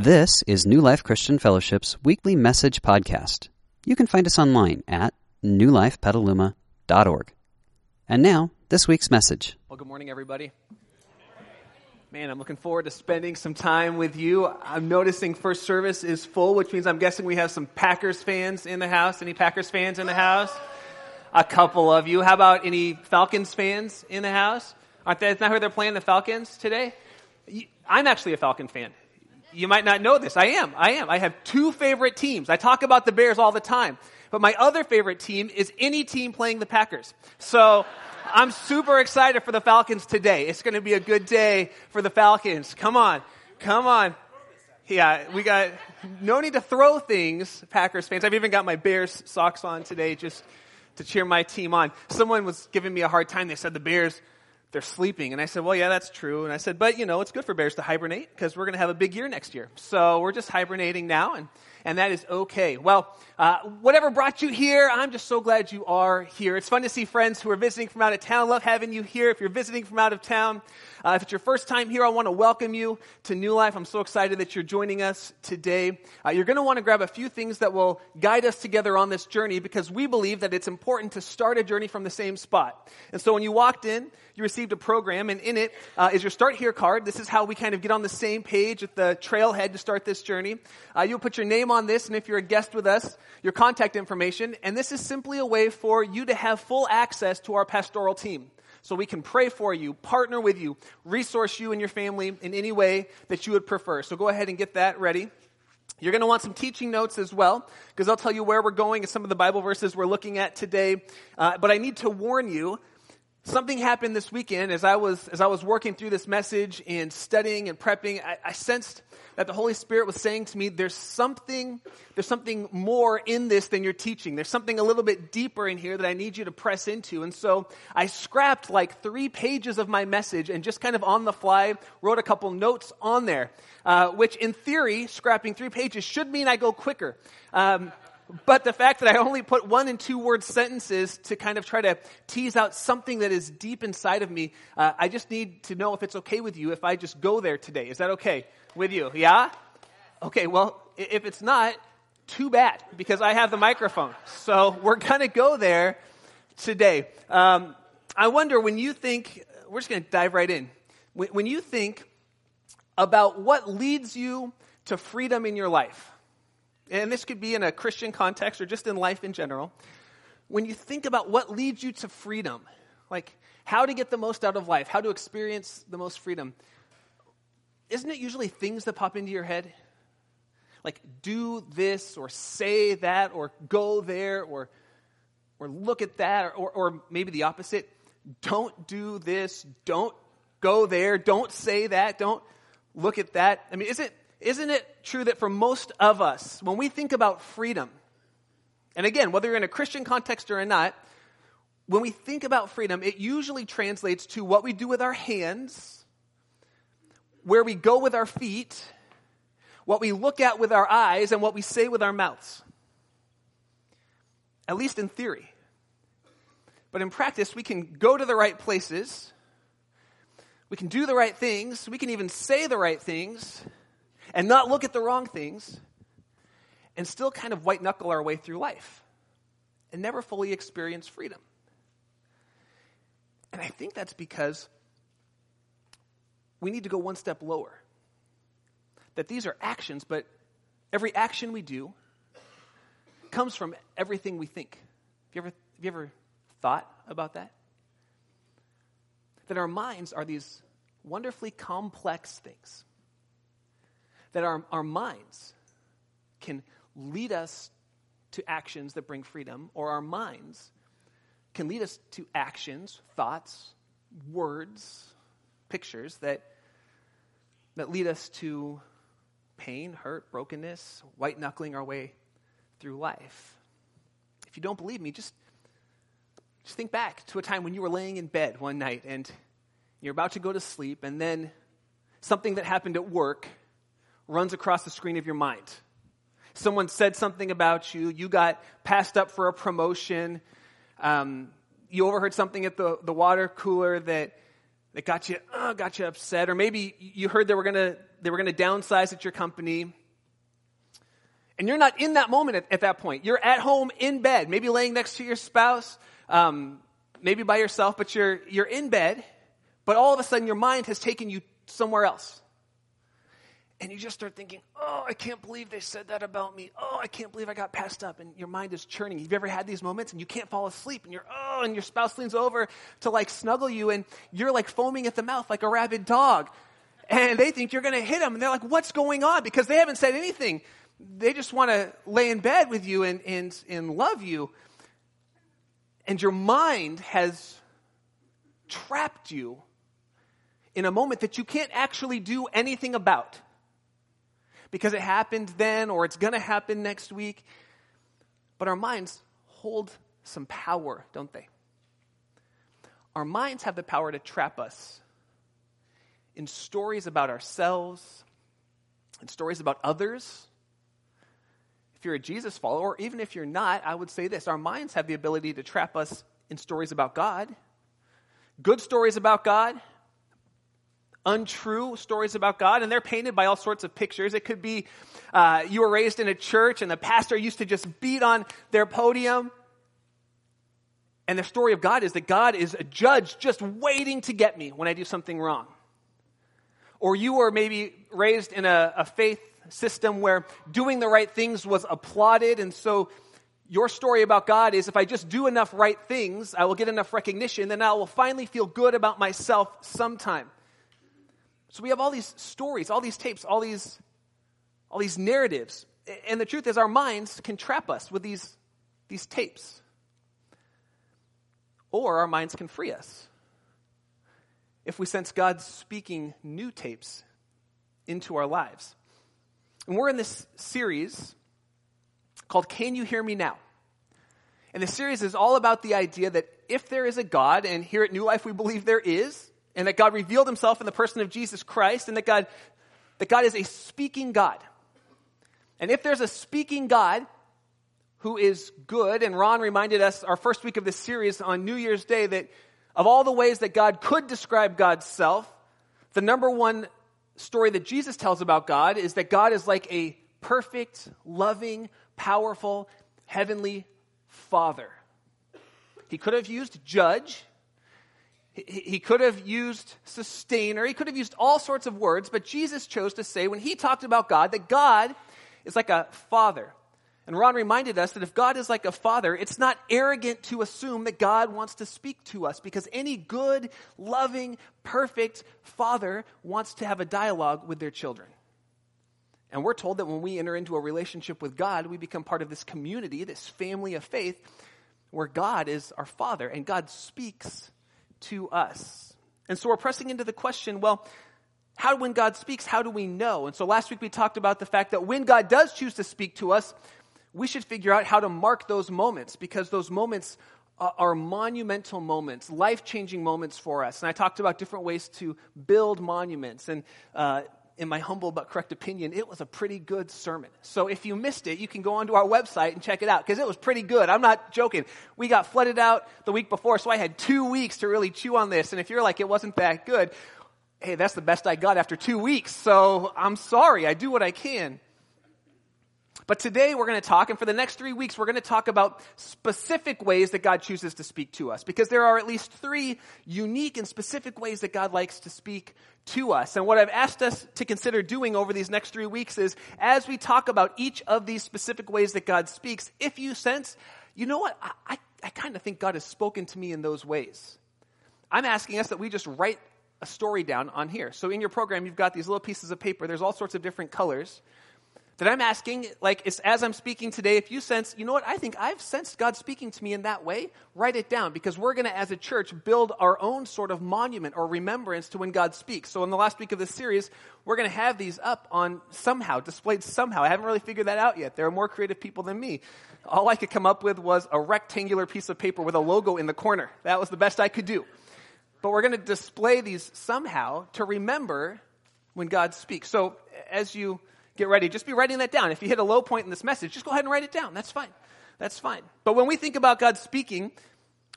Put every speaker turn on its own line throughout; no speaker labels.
This is New Life Christian Fellowship's weekly message podcast. You can find us online at newlifepetaluma.org. And now, this week's message.
Well, good morning, everybody. Man, I'm looking forward to spending some time with you. I'm noticing first service is full, which means I'm guessing we have some Packers fans in the house. Any Packers fans in the house? A couple of you. How about any Falcons fans in the house? Aren't they, isn't that who they're playing the Falcons today? I'm actually a Falcon fan. You might not know this. I am. I am. I have two favorite teams. I talk about the Bears all the time. But my other favorite team is any team playing the Packers. So I'm super excited for the Falcons today. It's going to be a good day for the Falcons. Come on. Come on. Yeah, we got no need to throw things, Packers fans. I've even got my Bears socks on today just to cheer my team on. Someone was giving me a hard time. They said the Bears they're sleeping. And I said, well, yeah, that's true. And I said, but you know, it's good for bears to hibernate because we're going to have a big year next year. So we're just hibernating now and, and that is okay. Well, uh, whatever brought you here, I'm just so glad you are here. It's fun to see friends who are visiting from out of town. Love having you here. If you're visiting from out of town, uh, if it's your first time here, I want to welcome you to New Life. I'm so excited that you're joining us today. Uh, you're going to want to grab a few things that will guide us together on this journey because we believe that it's important to start a journey from the same spot. And so when you walked in, you received a program, and in it uh, is your Start Here card. This is how we kind of get on the same page at the trailhead to start this journey. Uh, you'll put your name on this, and if you're a guest with us, your contact information. And this is simply a way for you to have full access to our pastoral team so we can pray for you, partner with you, resource you and your family in any way that you would prefer. So go ahead and get that ready. You're going to want some teaching notes as well, because I'll tell you where we're going and some of the Bible verses we're looking at today. Uh, but I need to warn you something happened this weekend as I was as I was working through this message and studying and prepping. I, I, sensed that the Holy Spirit was saying to me, "There's something, there's something more in this than you're teaching. There's something a little bit deeper in here that I need you to press into." And so I scrapped like three pages of my message and just kind of on the fly wrote a couple notes on there, uh, which in theory, scrapping three pages should mean I go quicker. Um, but the fact that I only put one and two word sentences to kind of try to tease out something that is deep inside of me, uh, I just need to know if it's okay with you if I just go there today. Is that okay with you? Yeah? Okay, well, if it's not, too bad because I have the microphone. So we're going to go there today. Um, I wonder when you think, we're just going to dive right in. When, when you think about what leads you to freedom in your life, and this could be in a Christian context or just in life in general, when you think about what leads you to freedom, like how to get the most out of life, how to experience the most freedom, isn't it usually things that pop into your head? Like do this or say that or go there or, or look at that or, or, maybe the opposite. Don't do this, don't go there, don't say that, don't look at that. I mean, is it isn't it true that for most of us, when we think about freedom, and again, whether you're in a Christian context or not, when we think about freedom, it usually translates to what we do with our hands, where we go with our feet, what we look at with our eyes, and what we say with our mouths. At least in theory. But in practice, we can go to the right places, we can do the right things, we can even say the right things and not look at the wrong things and still kind of white knuckle our way through life and never fully experience freedom. And I think that's because we need to go one step lower. That these are actions, but every action we do comes from everything we think. Have you ever, have you ever thought about that? That our minds are these wonderfully complex things that our, our minds can lead us to actions that bring freedom, or our minds can lead us to actions, thoughts, words, pictures that, that lead us to pain, hurt, brokenness, white knuckling our way through life. If you don't believe me, just, just think back to a time when you were laying in bed one night and you're about to go to sleep, and then something that happened at work runs across the screen of your mind. Someone said something about you, you got passed up for a promotion, um, you overheard something at the, the water cooler that that got you, uh, got you upset, or maybe you heard they were were gonna downsize at your company. And you're not in that moment at, at that point. You're at home in bed, maybe laying next to your spouse, um, maybe by yourself, but you're, you're in bed, but all of a sudden your mind has taken you somewhere else. And you just start thinking, oh, I can't believe they said that about me. Oh, I can't believe I got passed up. And your mind is churning. You've ever had these moments and you can't fall asleep and you're, oh, and your spouse leans over to like snuggle you and you're like foaming at the mouth like a rabid dog. And they think you're going to hit them. And they're like, what's going on? Because they haven't said anything. They just want to lay in bed with you and, and, and love you. And your mind has trapped you in a moment that you can't actually do anything about because it happened then or it's going to happen next week. But our minds hold some power, don't they? Our minds have the power to trap us in stories about ourselves, in stories about others. If you're a Jesus follower, or even if you're not, I would say this our minds have the ability to trap us in stories about God, good stories about God, untrue stories about God, and they're painted by all sorts of pictures. It could be uh, you were raised in a church and the pastor used to just beat on their podium. And the story of God is that God is a judge just waiting to get me when I do something wrong. Or you were maybe raised in a, a faith system where doing the right things was applauded, and so your story about God is if I just do enough right things, I will get enough recognition, then I will finally feel good about myself sometime. So we have all these stories, all these tapes, all these, all these narratives. And the truth is, our minds can trap us with these, these tapes. Or our minds can free us. If we sense God speaking new tapes into our lives. And we're in this series called Can You Hear Me Now? And the series is all about the idea that if there is a God, and here at New Life we believe there is, and that God revealed himself in the person of Jesus Christ, and that God, that God is a speaking God. And if there's a speaking God who is good, and Ron reminded us our first week of this series on New Year's Day that of all the ways that God could describe God's self, the number one story that Jesus tells about God is that God is like a perfect, loving, powerful, heavenly Father. He could have used judge, he could have used sustainer. He could have used all sorts of words, but Jesus chose to say when he talked about God that God is like a father. And Ron reminded us that if God is like a father, it's not arrogant to assume that God wants to speak to us because any good, loving, perfect father wants to have a dialogue with their children. And we're told that when we enter into a relationship with God, we become part of this community, this family of faith, where God is our father and God speaks to us. And so we're pressing into the question well, how, when God speaks, how do we know? And so last week we talked about the fact that when God does choose to speak to us, we should figure out how to mark those moments because those moments are monumental moments, life changing moments for us. And I talked about different ways to build monuments. And uh, in my humble but correct opinion, it was a pretty good sermon. So if you missed it, you can go onto our website and check it out because it was pretty good. I'm not joking. We got flooded out the week before, so I had two weeks to really chew on this. And if you're like, it wasn't that good, hey, that's the best I got after two weeks. So I'm sorry. I do what I can. But today we're going to talk, and for the next three weeks, we're going to talk about specific ways that God chooses to speak to us. Because there are at least three unique and specific ways that God likes to speak to us. And what I've asked us to consider doing over these next three weeks is, as we talk about each of these specific ways that God speaks, if you sense, you know what, I, I, I kind of think God has spoken to me in those ways. I'm asking us that we just write a story down on here. So in your program, you've got these little pieces of paper. There's all sorts of different colors that I'm asking, like, as I'm speaking today, if you sense, you know what, I think I've sensed God speaking to me in that way, write it down because we're going to, as a church, build our own sort of monument or remembrance to when God speaks. So in the last week of this series, we're going to have these up on somehow, displayed somehow. I haven't really figured that out yet. There are more creative people than me. All I could come up with was a rectangular piece of paper with a logo in the corner. That was the best I could do. But we're going to display these somehow to remember when God speaks. So as you get ready. Just be writing that down. If you hit a low point in this message, just go ahead and write it down. That's fine. That's fine. But when we think about God speaking,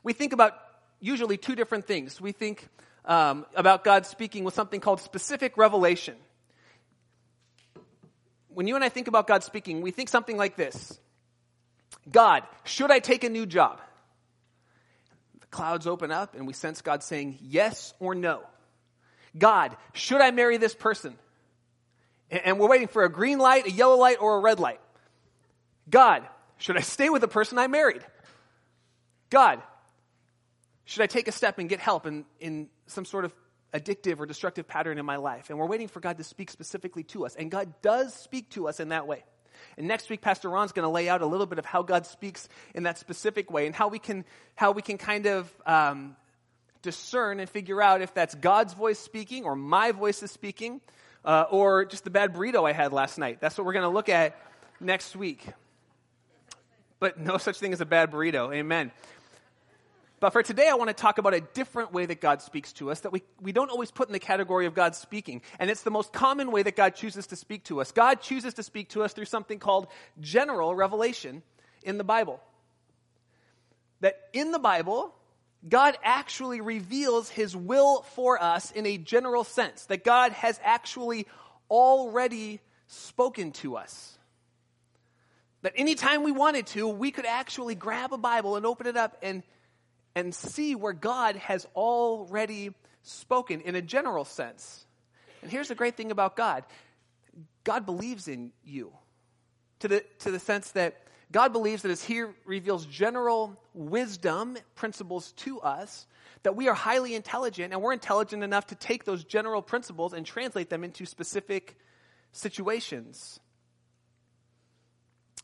we think about usually two different things. We think um, about God speaking with something called specific revelation. When you and I think about God speaking, we think something like this God, should I take a new job? The clouds open up and we sense God saying yes or no. God, should I marry this person? And we're waiting for a green light, a yellow light, or a red light. God, should I stay with the person I married? God, should I take a step and get help in, in some sort of addictive or destructive pattern in my life? And we're waiting for God to speak specifically to us. And God does speak to us in that way. And next week, Pastor Ron's going to lay out a little bit of how God speaks in that specific way and how we can, how we can kind of um, discern and figure out if that's God's voice speaking or my voice is speaking uh, or just the bad burrito I had last night. That's what we're going to look at next week. But no such thing as a bad burrito. Amen. But for today, I want to talk about a different way that God speaks to us that we, we don't always put in the category of God speaking. And it's the most common way that God chooses to speak to us. God chooses to speak to us through something called general revelation in the Bible. That in the Bible, God actually reveals his will for us in a general sense, that God has actually already spoken to us. That anytime we wanted to, we could actually grab a Bible and open it up and, and see where God has already spoken in a general sense. And here's the great thing about God God believes in you to the, to the sense that God believes that as He reveals general wisdom principles to us, that we are highly intelligent and we're intelligent enough to take those general principles and translate them into specific situations.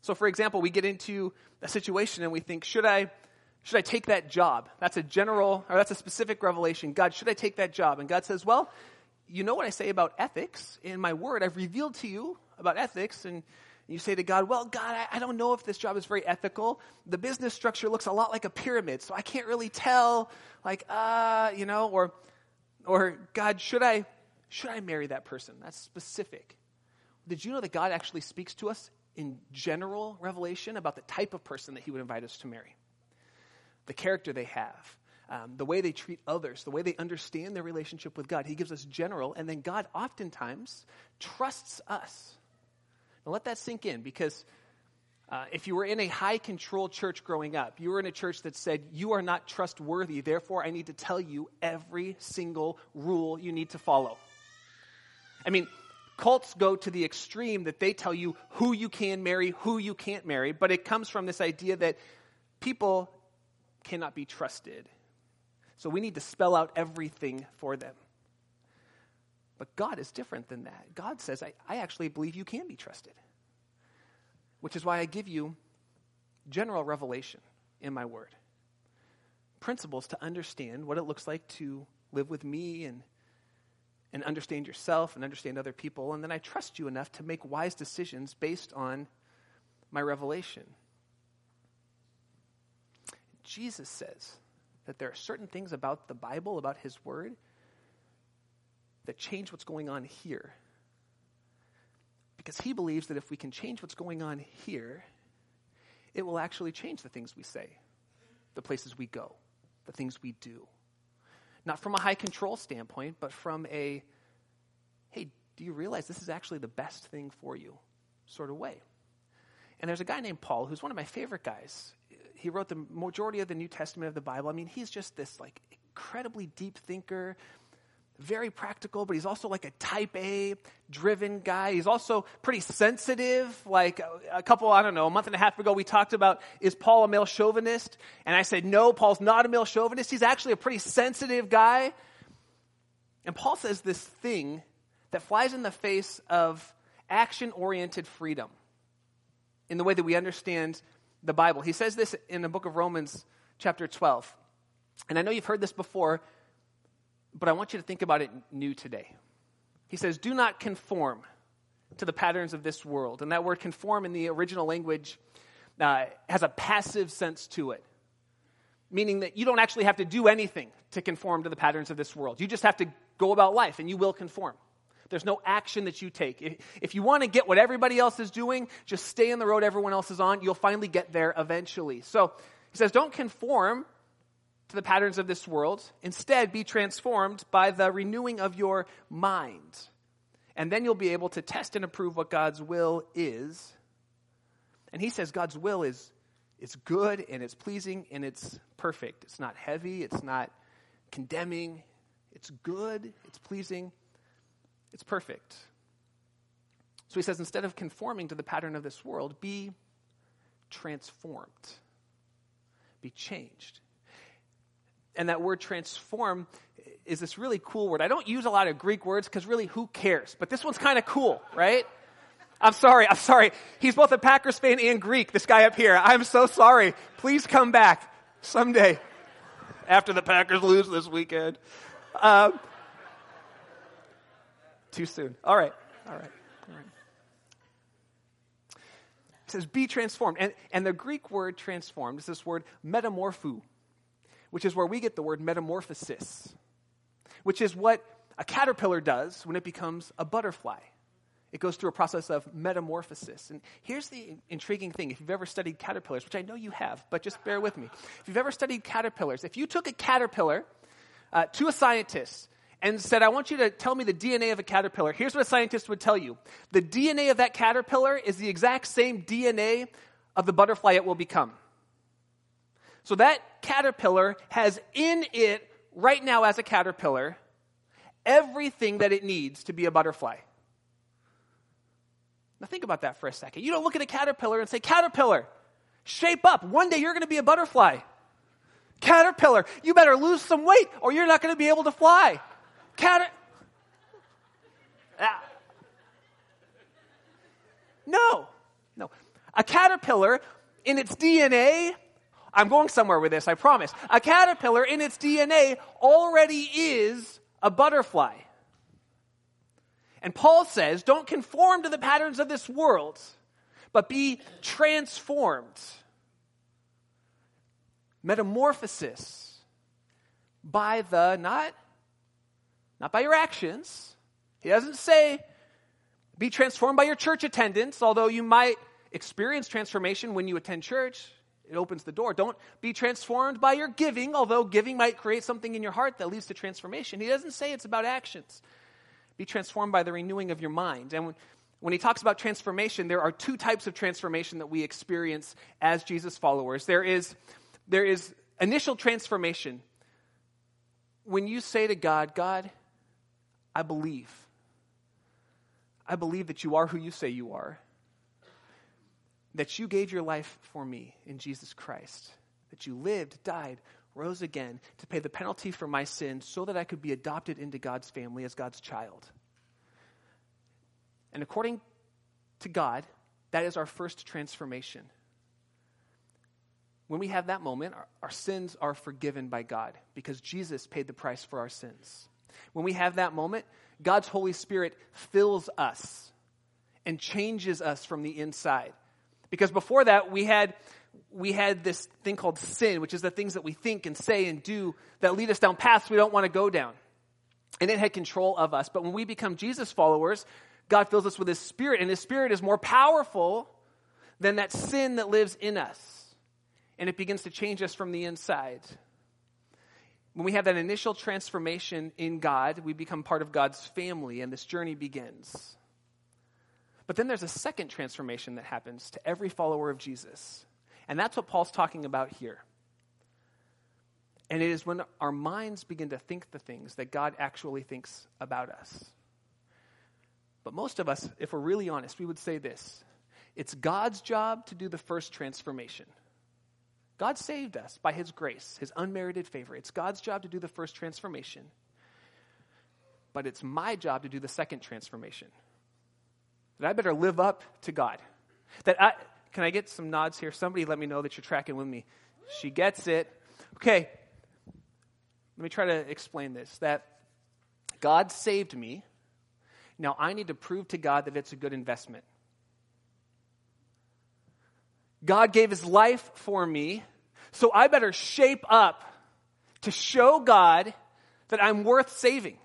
So, for example, we get into a situation and we think, should I, should I take that job? That's a general, or that's a specific revelation. God, should I take that job? And God says, well, you know what I say about ethics in my word. I've revealed to you about ethics, and you say to God, Well, God, I, I, don't know if this job is very ethical. The business structure looks a lot like a pyramid, so I can't really tell, like, uh, you know, or, or God, should I, should I marry that person? That's specific. Did you know that God actually speaks to us in general revelation about the type of person that He would invite us to marry? The character they have, um, the way they treat others, the way they understand their relationship with God. He gives us general, and then God oftentimes trusts us now let that sink in because uh, if you were in a high control church growing up, you were in a church that said, You are not trustworthy, therefore I need to tell you every single rule you need to follow. I mean, cults go to the extreme that they tell you who you can marry, who you can't marry, but it comes from this idea that people cannot be trusted. So we need to spell out everything for them. But God is different than that. God says, I, I actually believe you can be trusted. Which is why I give you general revelation in my word. Principles to understand what it looks like to live with me and, and understand yourself and understand other people. And then I trust you enough to make wise decisions based on my revelation. Jesus says that there are certain things about the Bible, about his word, that change what's going on here. Because he believes that if we can change what's going on here, it will actually change the things we say, the places we go, the things we do. Not from a high control standpoint, but from a, hey, do you realize this is actually the best thing for you sort of way? And there's a guy named Paul who's one of my favorite guys. He wrote the majority of the New Testament of the Bible. I mean, he's just this like incredibly deep thinker, very practical, but he's also like a type A driven guy. He's also pretty sensitive. Like a couple, I don't know, a month and a half ago, we talked about is Paul a male chauvinist? And I said, no, Paul's not a male chauvinist. He's actually a pretty sensitive guy. And Paul says this thing that flies in the face of action oriented freedom in the way that we understand the Bible. He says this in the book of Romans, chapter 12. And I know you've heard this before, but I want you to think about it new today. He says, Do not conform to the patterns of this world. And that word conform in the original language uh, has a passive sense to it, meaning that you don't actually have to do anything to conform to the patterns of this world. You just have to go about life and you will conform. There's no action that you take. If, if you want to get what everybody else is doing, just stay in the road everyone else is on. You'll finally get there eventually. So he says, don't conform to the patterns of this world. Instead, be transformed by the renewing of your mind. And then you'll be able to test and approve what God's will is. And he says God's will is it's good and it's pleasing and it's perfect. It's not heavy, it's not condemning, it's good, it's pleasing, it's perfect. So he says instead of conforming to the pattern of this world, be transformed, be changed and that word transform is this really cool word. I don't use a lot of Greek words because really, who cares? But this one's kind of cool, right? I'm sorry, I'm sorry. He's both a Packers fan and Greek, this guy up here. I'm so sorry. Please come back someday after the Packers lose this weekend. Um, too soon. All right, all right, all right. It says, be transformed. And, and the Greek word transformed is this word metamorpho which is where we get the word metamorphosis, which is what a caterpillar does when it becomes a butterfly. It goes through a process of metamorphosis. And here's the intriguing thing if you've ever studied caterpillars, which I know you have, but just bear with me. If you've ever studied caterpillars, if you took a caterpillar uh, to a scientist and said, I want you to tell me the DNA of a caterpillar, here's what a scientist would tell you the DNA of that caterpillar is the exact same DNA of the butterfly it will become. So that caterpillar has in it, right now as a caterpillar, everything that it needs to be a butterfly. Now think about that for a second. You don't look at a caterpillar and say, Caterpillar, shape up. One day you're going to be a butterfly. Caterpillar, you better lose some weight or you're not going to be able to fly. Caterpillar. Ah. No, no. A caterpillar in its DNA I'm going somewhere with this, I promise. A caterpillar in its DNA already is a butterfly. And Paul says, don't conform to the patterns of this world, but be transformed. Metamorphosis by the, not, not by your actions. He doesn't say be transformed by your church attendance, although you might experience transformation when you attend church it opens the door. Don't be transformed by your giving, although giving might create something in your heart that leads to transformation. He doesn't say it's about actions. Be transformed by the renewing of your mind. And when, when he talks about transformation, there are two types of transformation that we experience as Jesus followers. There is, there is initial transformation. When you say to God, God, I believe. I believe that you are who you say you are that you gave your life for me in Jesus Christ, that you lived, died, rose again to pay the penalty for my sin so that I could be adopted into God's family as God's child. And according to God, that is our first transformation. When we have that moment, our, our, sins are forgiven by God because Jesus paid the price for our sins. When we have that moment, God's Holy Spirit fills us and changes us from the inside. Because before that, we had, we had this thing called sin, which is the things that we think and say and do that lead us down paths we don't want to go down. And it had control of us. But when we become Jesus followers, God fills us with His Spirit, and His Spirit is more powerful than that sin that lives in us. And it begins to change us from the inside. When we have that initial transformation in God, we become part of God's family, and this journey begins. But then there's a second transformation that happens to every follower of Jesus. And that's what Paul's talking about here. And it is when our minds begin to think the things that God actually thinks about us. But most of us, if we're really honest, we would say this it's God's job to do the first transformation. God saved us by His grace, His unmerited favor. It's God's job to do the first transformation. But it's my job to do the second transformation that I better live up to God. That I, can I get some nods here? Somebody let me know that you're tracking with me. She gets it. Okay, let me try to explain this. That God saved me. Now I need to prove to God that it's a good investment. God gave his life for me, so I better shape up to show God that I'm worth saving.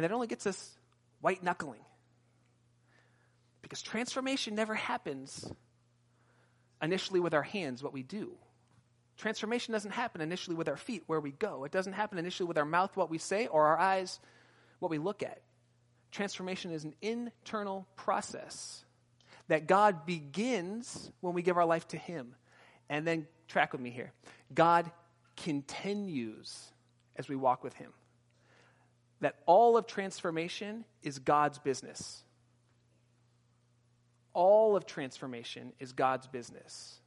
And that only gets us white knuckling. Because transformation never happens initially with our hands, what we do. Transformation doesn't happen initially with our feet, where we go. It doesn't happen initially with our mouth, what we say, or our eyes, what we look at. Transformation is an internal process that God begins when we give our life to Him. And then, track with me here God continues as we walk with Him. That all of transformation is God's business. All of transformation is God's business.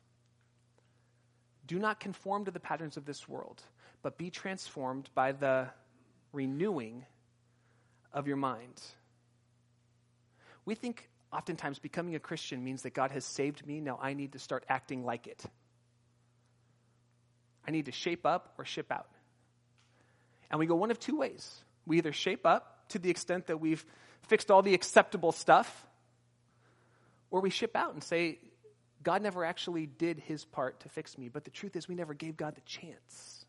Do not conform to the patterns of this world, but be transformed by the renewing of your mind. We think oftentimes becoming a Christian means that God has saved me, now I need to start acting like it. I need to shape up or ship out. And we go one of two ways. We either shape up to the extent that we've fixed all the acceptable stuff, or we ship out and say, God never actually did his part to fix me. But the truth is, we never gave God the chance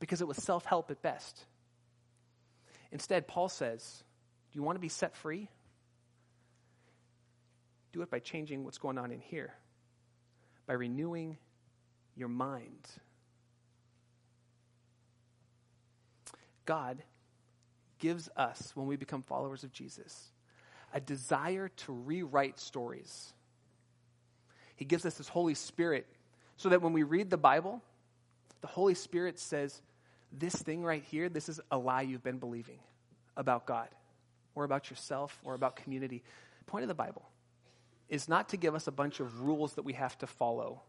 because it was self help at best. Instead, Paul says, Do you want to be set free? Do it by changing what's going on in here, by renewing your mind. God gives us, when we become followers of Jesus, a desire to rewrite stories. He gives us His Holy Spirit so that when we read the Bible, the Holy Spirit says, This thing right here, this is a lie you've been believing about God or about yourself or about community. The point of the Bible is not to give us a bunch of rules that we have to follow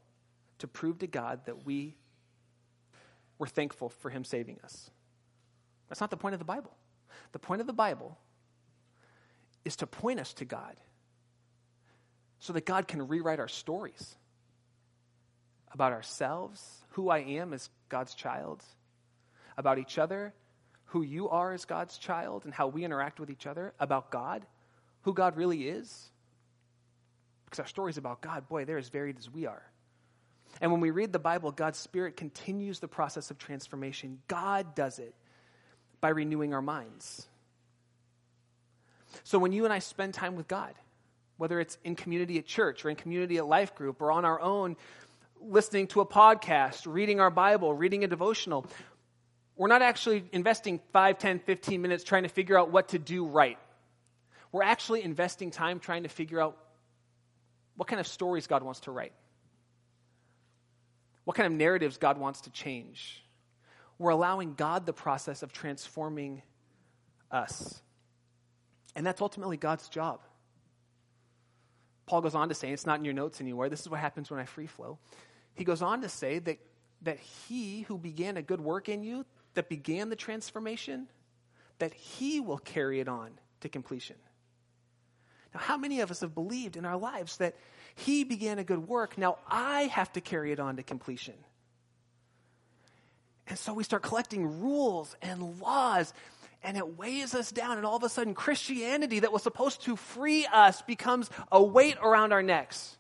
to prove to God that we were thankful for Him saving us. That's not the point of the Bible. The point of the Bible is to point us to God so that God can rewrite our stories about ourselves, who I am as God's child, about each other, who you are as God's child, and how we interact with each other, about God, who God really is. Because our stories about God, boy, they're as varied as we are. And when we read the Bible, God's Spirit continues the process of transformation. God does it by renewing our minds. So when you and I spend time with God, whether it's in community at church or in community at life group or on our own, listening to a podcast, reading our Bible, reading a devotional, we're not actually investing 5, 10, 15 minutes trying to figure out what to do right. We're actually investing time trying to figure out what kind of stories God wants to write, what kind of narratives God wants to change. We're allowing God the process of transforming us. And that's ultimately God's job. Paul goes on to say, it's not in your notes anywhere, this is what happens when I free flow. He goes on to say that, that he who began a good work in you, that began the transformation, that he will carry it on to completion. Now, how many of us have believed in our lives that he began a good work, now I have to carry it on to completion? And so we start collecting rules and laws and it weighs us down. And all of a sudden, Christianity that was supposed to free us becomes a weight around our necks.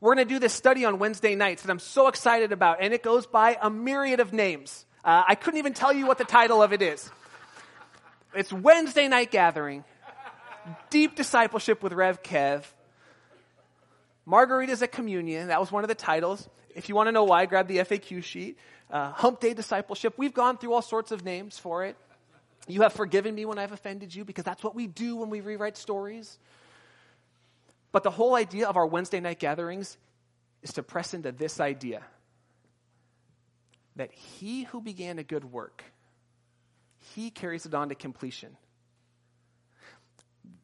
We're going to do this study on Wednesday nights that I'm so excited about, and it goes by a myriad of names. Uh, I couldn't even tell you what the title of it is. It's Wednesday Night Gathering, Deep Discipleship with Rev Kev, Margaritas at Communion. That was one of the titles. If you want to know why, grab the FAQ sheet uh, Hump Day Discipleship. We've gone through all sorts of names for it. You have forgiven me when I've offended you because that's what we do when we rewrite stories. But the whole idea of our Wednesday night gatherings is to press into this idea that he who began a good work, he carries it on to completion.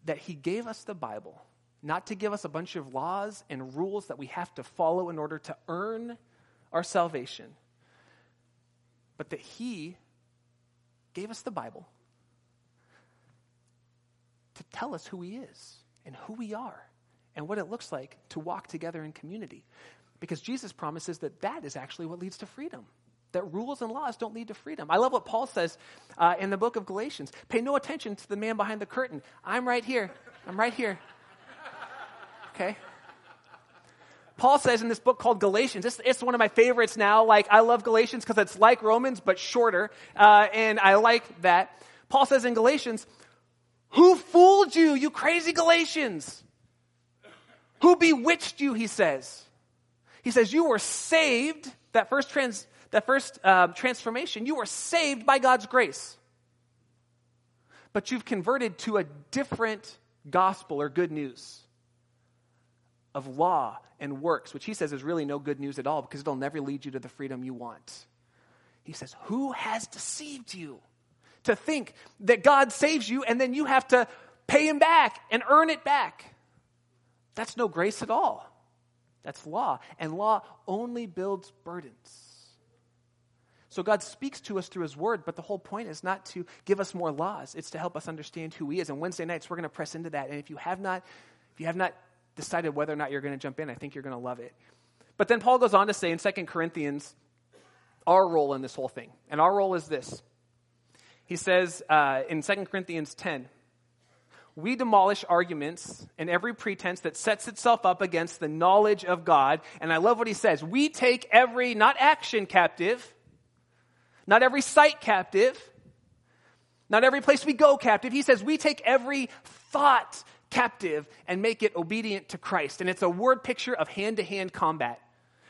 That he gave us the Bible, not to give us a bunch of laws and rules that we have to follow in order to earn our salvation, but that He gave us the Bible to tell us who He is and who we are and what it looks like to walk together in community. Because Jesus promises that that is actually what leads to freedom. That rules and laws don't lead to freedom. I love what Paul says uh, in the book of Galatians. Pay no attention to the man behind the curtain. I'm right here. I'm right here. Okay? Paul says in this book called Galatians, it's, it's one of my favorites now. Like, I love Galatians because it's like Romans, but shorter. Uh, and I like that. Paul says in Galatians, Who fooled you, you crazy Galatians? Who bewitched you, he says. He says, You were saved, that first, trans, that first uh, transformation, you were saved by God's grace. But you've converted to a different gospel or good news of law and works, which he says is really no good news at all because it'll never lead you to the freedom you want. He says, Who has deceived you? To think that God saves you and then you have to pay him back and earn it back. That's no grace at all. That's law. And law only builds burdens. So God speaks to us through His Word, but the whole point is not to give us more laws. It's to help us understand who He is. And Wednesday nights we're going to press into that. And if you have not, if you have not decided whether or not you're going to jump in, I think you're going to love it. But then Paul goes on to say in 2 Corinthians our role in this whole thing, and our role is this. He says uh, in 2 Corinthians 10 we demolish arguments and every pretense that sets itself up against the knowledge of God. And I love what he says. We take every, not action captive, not every sight captive, not every place we go captive. He says we take every thought captive and make it obedient to Christ. And it's a word picture of hand to hand combat.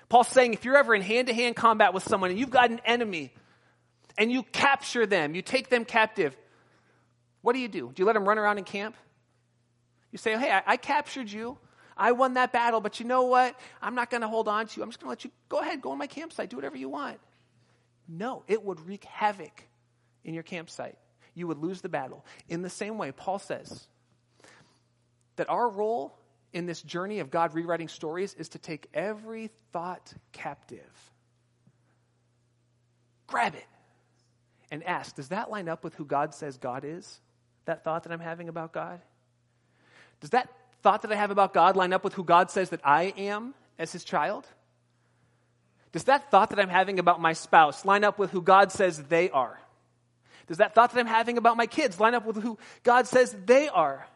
Paul's saying if you're ever in hand to hand combat with someone and you've got an enemy and you capture them, you take them captive, what do you do? Do you let them run around in camp? You say, hey, I, I captured you. I won that battle, but you know what? I'm not going to hold on to you. I'm just going to let you go ahead, go on my campsite, do whatever you want. No, it would wreak havoc in your campsite. You would lose the battle. In the same way, Paul says that our role in this journey of God rewriting stories is to take every thought captive, grab it, and ask Does that line up with who God says God is? that thought that I'm having about God? Does that thought that I have about God line up with who God says that I am as his child? Does that thought that I'm having about my spouse line up with who God says they are? Does that thought that I'm having about my kids line up with who God says they are?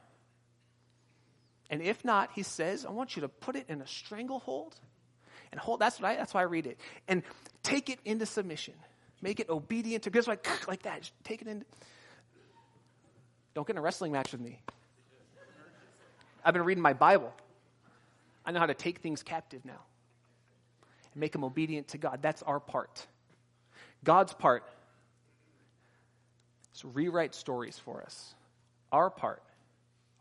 And if not, he says, I want you to put it in a stranglehold and hold. That's what I, that's why I read it. And take it into submission. Make it obedient to Just like, like that. Just take it in. don't get in a wrestling match with me. I've been reading my Bible. I know how to take things captive now and make them obedient to God. That's our part. God's part is rewrite stories for us. Our part.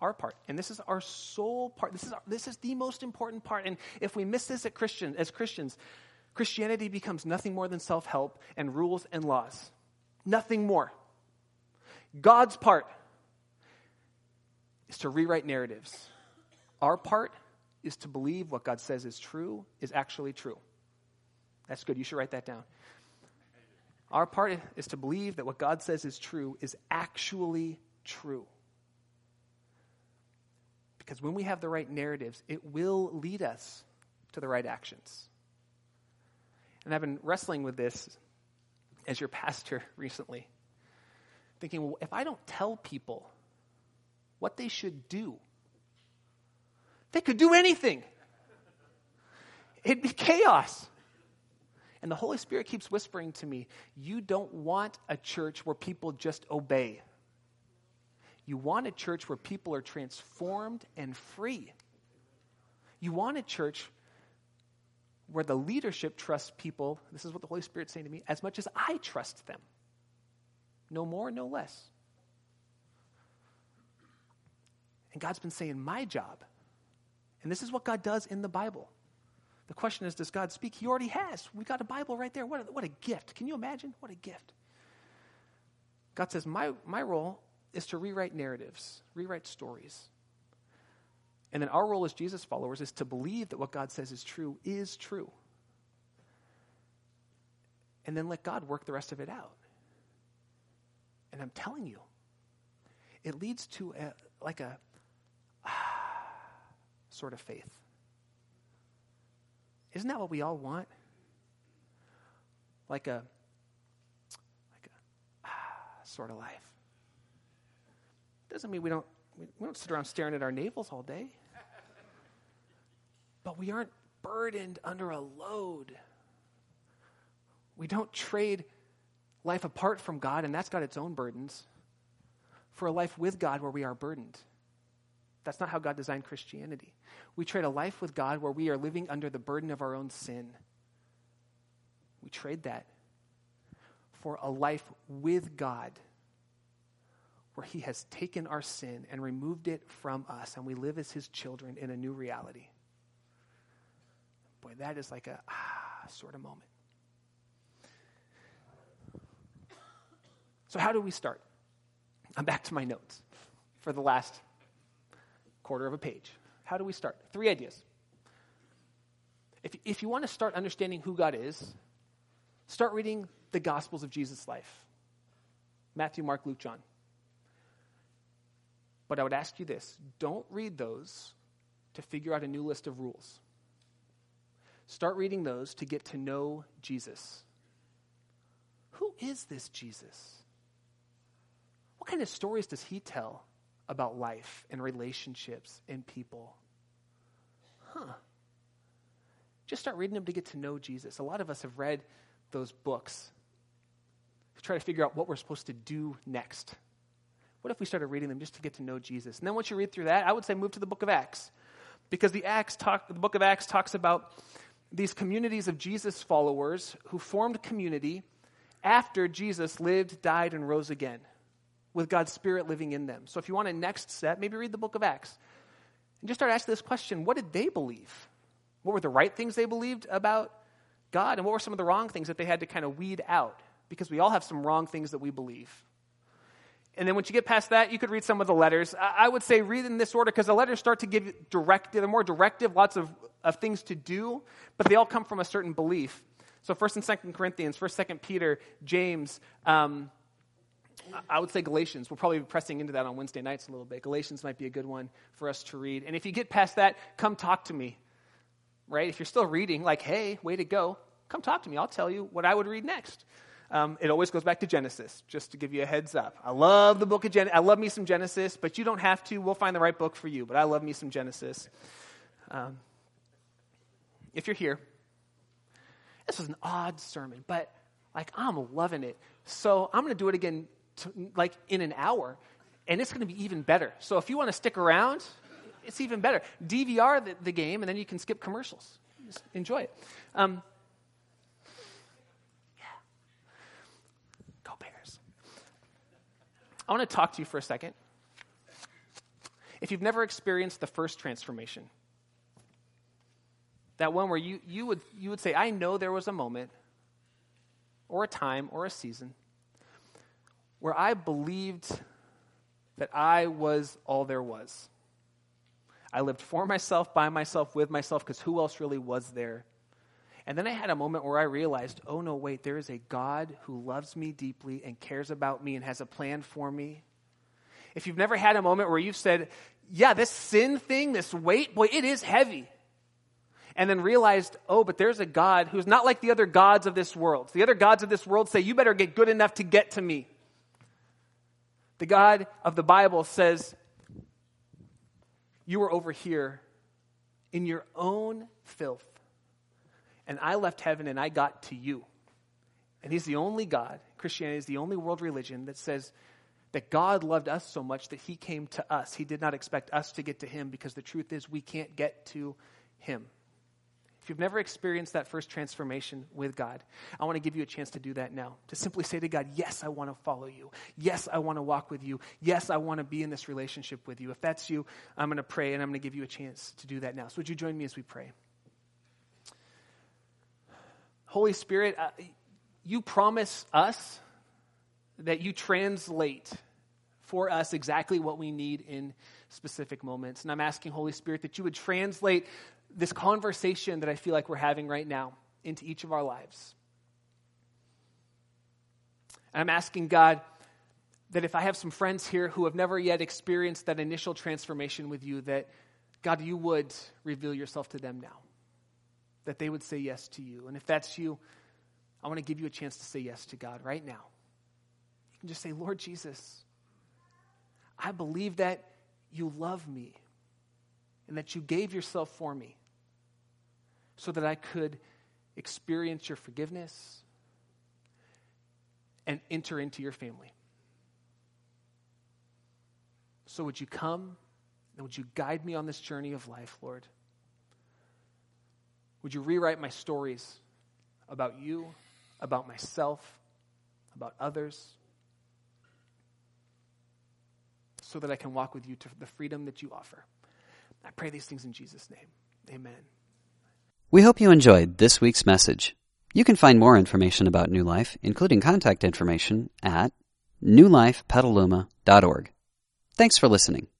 Our part. And this is our sole part. This is, our, this is the most important part. And if we miss this Christian, as Christians, Christianity becomes nothing more than self help and rules and laws. Nothing more. God's part is to rewrite narratives. Our part is to believe what God says is true is actually true. That's good. You should write that down. Our part is to believe that what God says is true is actually true. Because when we have the right narratives, it will lead us to the right actions. And I've been wrestling with this as your pastor recently, thinking, well, if I don't tell people what they should do. They could do anything. It'd be chaos. And the Holy Spirit keeps whispering to me, you don't want a church where people just obey. You want a church where people are transformed and free. You want a church where the leadership trusts people, this is what the Holy Spirit's saying to me, as much as I trust them. No more, no less. And God's been saying, My job. And this is what God does in the Bible. The question is, does God speak? He already has. We got a Bible right there. What a, what a gift. Can you imagine? What a gift. God says, my, my role is to rewrite narratives, rewrite stories. And then our role as Jesus followers is to believe that what God says is true is true. And then let God work the rest of it out. And I'm telling you, it leads to a, like a, sort of faith. Isn't that what we all want? Like a like a ah, sort of life. Doesn't mean we don't we don't sit around staring at our navels all day. But we aren't burdened under a load. We don't trade life apart from God, and that's got its own burdens, for a life with God where we are burdened. That's not how God designed Christianity. We trade a life with God where we are living under the burden of our own sin. We trade that for a life with God where He has taken our sin and removed it from us, and we live as His children in a new reality. Boy, that is like a ah sort of moment. So, how do we start? I'm back to my notes for the last quarter of a page. How do we start? Three ideas. If, if you want to start understanding who God is, start reading the Gospels of Jesus' life Matthew, Mark, Luke, John. But I would ask you this don't read those to figure out a new list of rules. Start reading those to get to know Jesus. Who is this Jesus? What kind of stories does he tell about life and relationships and people? Huh. Just start reading them to get to know Jesus. A lot of us have read those books to try to figure out what we're supposed to do next. What if we started reading them just to get to know Jesus? And then once you read through that, I would say move to the book of Acts. Because the Acts talk, the book of Acts talks about these communities of Jesus followers who formed community after Jesus lived, died, and rose again with God's Spirit living in them. So if you want a next step, maybe read the book of Acts and just start asking this question what did they believe? What were the right things they believed about God? And what were some of the wrong things that they had to kind of weed out? Because we all have some wrong things that we believe. And then once you get past that, you could read some of the letters. I would say read in this order because the letters start to give directive, they're more directive, lots of, of things to do, but they all come from a certain belief. So First and Second Corinthians, First, Second Peter, James, um, I would say Galatians. We'll probably be pressing into that on Wednesday nights a little bit. Galatians might be a good one for us to read. And if you get past that, come talk to me. Right? If you're still reading, like, hey, way to go, come talk to me. I'll tell you what I would read next. Um, it always goes back to Genesis, just to give you a heads up. I love the book of Genesis. I love me some Genesis, but you don't have to. We'll find the right book for you, but I love me some Genesis. Um, if you're here, this was an odd sermon, but like I'm loving it. So I'm going to do it again, to, like in an hour, and it's going to be even better. So if you want to stick around, it's even better. DVR the, the game, and then you can skip commercials. Just enjoy it. Um, I want to talk to you for a second. If you've never experienced the first transformation, that one where you, you, would, you would say, I know there was a moment, or a time, or a season, where I believed that I was all there was. I lived for myself, by myself, with myself, because who else really was there? And then I had a moment where I realized, oh no, wait, there is a God who loves me deeply and cares about me and has a plan for me. If you've never had a moment where you've said, yeah, this sin thing, this weight, boy, it is heavy. And then realized, oh, but there's a God who's not like the other gods of this world. The other gods of this world say, you better get good enough to get to me. The God of the Bible says, you are over here in your own filth and I left heaven and I got to you. And he's the only God, Christianity is the only world religion that says that God loved us so much that he came to us. He did not expect us to get to him because the truth is we can't get to him. If you've never experienced that first transformation with God, I want to give you a chance to do that now. To simply say to God, Yes, I want to follow you. Yes, I want to walk with you. Yes, I want to be in this relationship with you. If that's you, I'm going to pray and I'm going to give you a chance to do that now. So, would you join me as we pray? Holy Spirit, uh, you promise us that you translate for us exactly what we need in specific moments. And I'm asking, Holy Spirit, that you would translate this conversation that I feel like we're having right now into each of our lives. And I'm asking, God, that if I have some friends here who have never yet experienced that initial transformation with you, that God, you would reveal yourself to them now that they would say yes to you. And if that's you, I want to give you a chance to say yes to God right now. You can just say, Lord Jesus, I believe that you love me and that you gave yourself for me so that I could experience your forgiveness and enter into your family. So would you come And would you guide me on this journey of life, Lord? Would you rewrite my stories about you, about myself, about others, so that I can walk with you to the freedom that you offer? I pray these things in Jesus' name. Amen.
We hope you enjoyed this week's message. You can find more information about New Life, including contact information, at newlifepetaluma.org. Thanks for listening.